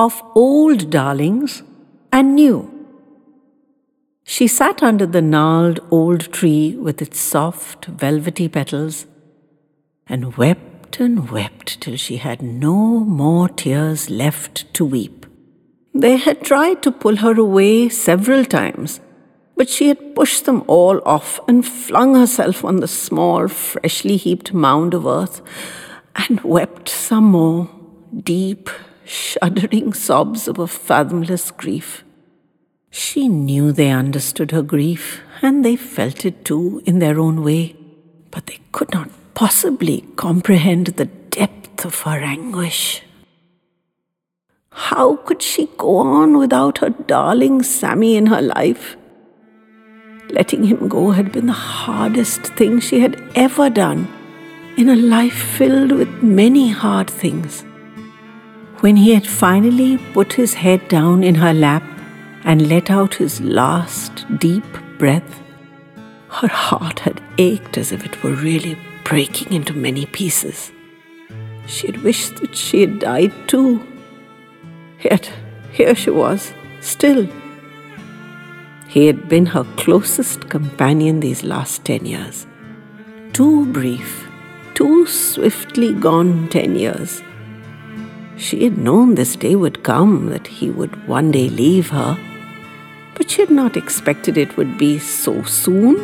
of old darlings and new. She sat under the gnarled old tree with its soft, velvety petals and wept and wept till she had no more tears left to weep. They had tried to pull her away several times, but she had pushed them all off and flung herself on the small, freshly heaped mound of earth and wept some more deep, shuddering sobs of a fathomless grief. She knew they understood her grief, and they felt it too in their own way, but they could not possibly comprehend the depth of her anguish. How could she go on without her darling Sammy in her life? Letting him go had been the hardest thing she had ever done in a life filled with many hard things. When he had finally put his head down in her lap and let out his last deep breath, her heart had ached as if it were really breaking into many pieces. She had wished that she had died too. Yet here she was, still. He had been her closest companion these last ten years. Too brief, too swiftly gone ten years. She had known this day would come, that he would one day leave her, but she had not expected it would be so soon.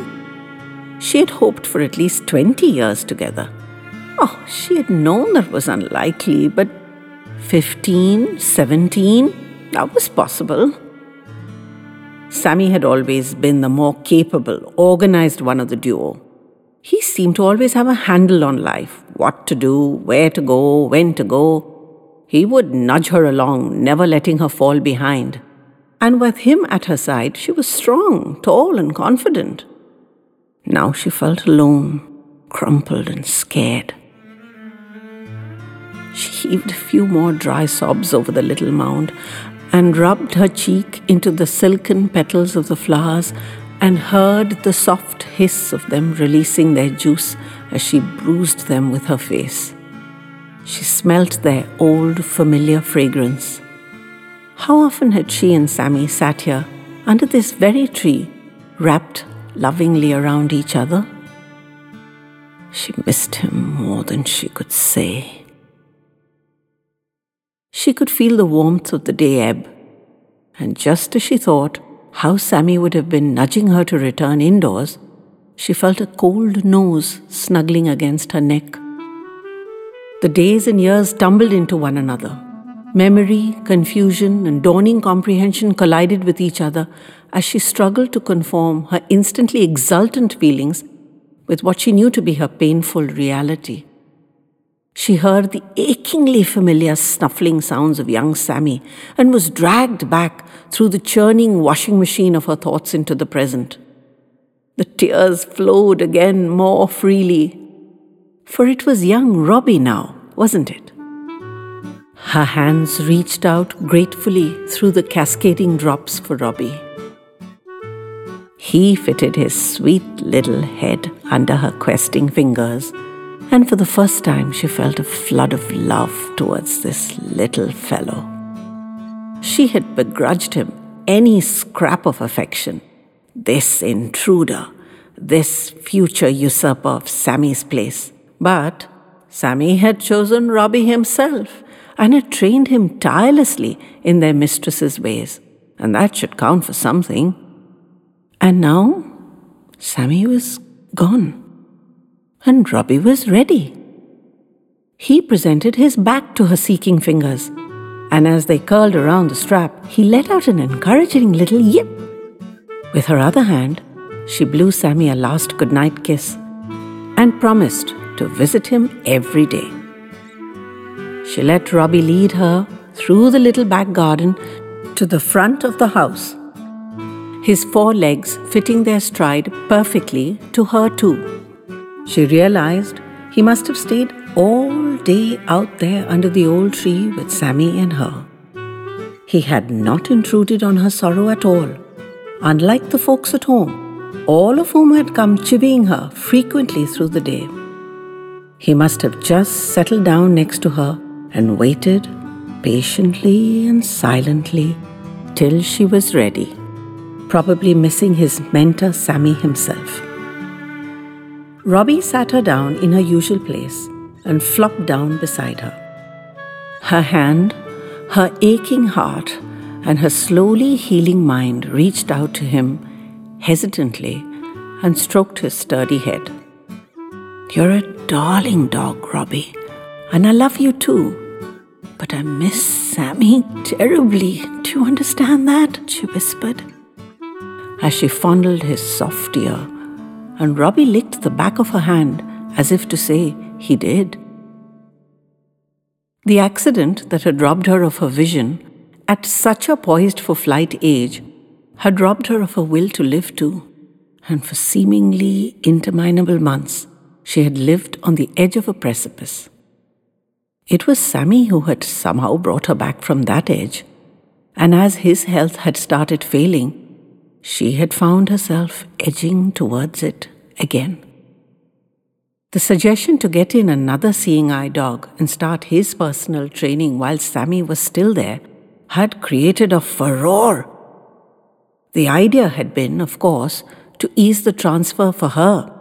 She had hoped for at least twenty years together. Oh, she had known that was unlikely, but 15, 17, that was possible. Sammy had always been the more capable, organized one of the duo. He seemed to always have a handle on life what to do, where to go, when to go. He would nudge her along, never letting her fall behind. And with him at her side, she was strong, tall, and confident. Now she felt alone, crumpled, and scared. She heaved a few more dry sobs over the little mound and rubbed her cheek into the silken petals of the flowers and heard the soft hiss of them releasing their juice as she bruised them with her face. She smelt their old familiar fragrance. How often had she and Sammy sat here under this very tree, wrapped lovingly around each other? She missed him more than she could say. She could feel the warmth of the day ebb, and just as she thought how Sammy would have been nudging her to return indoors, she felt a cold nose snuggling against her neck. The days and years tumbled into one another. Memory, confusion, and dawning comprehension collided with each other as she struggled to conform her instantly exultant feelings with what she knew to be her painful reality. She heard the achingly familiar snuffling sounds of young Sammy and was dragged back through the churning washing machine of her thoughts into the present. The tears flowed again more freely. For it was young Robbie now, wasn't it? Her hands reached out gratefully through the cascading drops for Robbie. He fitted his sweet little head under her questing fingers and for the first time she felt a flood of love towards this little fellow. She had begrudged him any scrap of affection. This intruder, this future usurper of Sammy's place. But Sammy had chosen Robbie himself and had trained him tirelessly in their mistress's ways, and that should count for something. And now Sammy was gone and Robbie was ready. He presented his back to her seeking fingers, and as they curled around the strap, he let out an encouraging little yip. With her other hand, she blew Sammy a last goodnight kiss and promised to visit him every day. She let Robbie lead her through the little back garden to the front of the house, his four legs fitting their stride perfectly to her, too. She realized he must have stayed all day out there under the old tree with Sammy and her. He had not intruded on her sorrow at all, unlike the folks at home, all of whom had come chivying her frequently through the day. He must have just settled down next to her and waited patiently and silently till she was ready, probably missing his mentor Sammy himself. Robbie sat her down in her usual place and flopped down beside her. Her hand, her aching heart, and her slowly healing mind reached out to him hesitantly and stroked his sturdy head. You're a darling dog, Robbie, and I love you too. But I miss Sammy terribly. Do you understand that? she whispered. As she fondled his soft ear, and Robbie licked the back of her hand as if to say he did. The accident that had robbed her of her vision at such a poised for flight age had robbed her of her will to live too, and for seemingly interminable months she had lived on the edge of a precipice. It was Sammy who had somehow brought her back from that edge, and as his health had started failing, she had found herself edging towards it again. The suggestion to get in another seeing eye dog and start his personal training while Sammy was still there had created a furore. The idea had been, of course, to ease the transfer for her,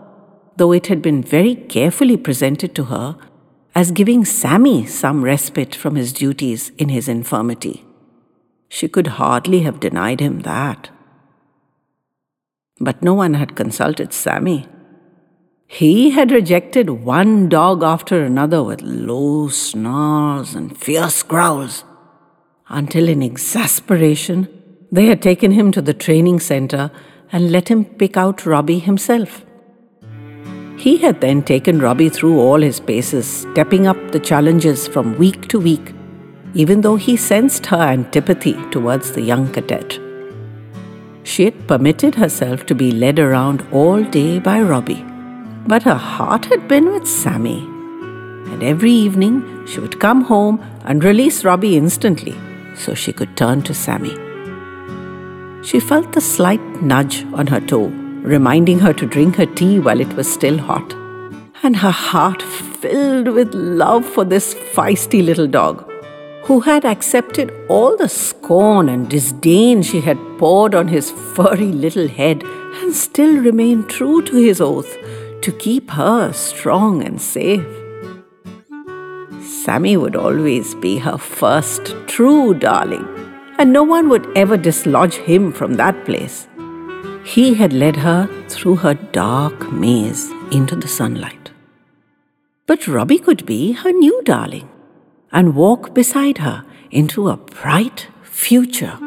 though it had been very carefully presented to her as giving Sammy some respite from his duties in his infirmity. She could hardly have denied him that. But no one had consulted Sammy. He had rejected one dog after another with low snarls and fierce growls, until in exasperation they had taken him to the training center and let him pick out Robbie himself. He had then taken Robbie through all his paces, stepping up the challenges from week to week, even though he sensed her antipathy towards the young cadet. She had permitted herself to be led around all day by Robbie, but her heart had been with Sammy. And every evening she would come home and release Robbie instantly so she could turn to Sammy. She felt the slight nudge on her toe reminding her to drink her tea while it was still hot. And her heart filled with love for this feisty little dog, who had accepted all the scorn and disdain she had poured on his furry little head and still remained true to his oath to keep her strong and safe. Sammy would always be her first true darling, and no one would ever dislodge him from that place. He had led her through her dark maze into the sunlight. But Robbie could be her new darling and walk beside her into a bright future.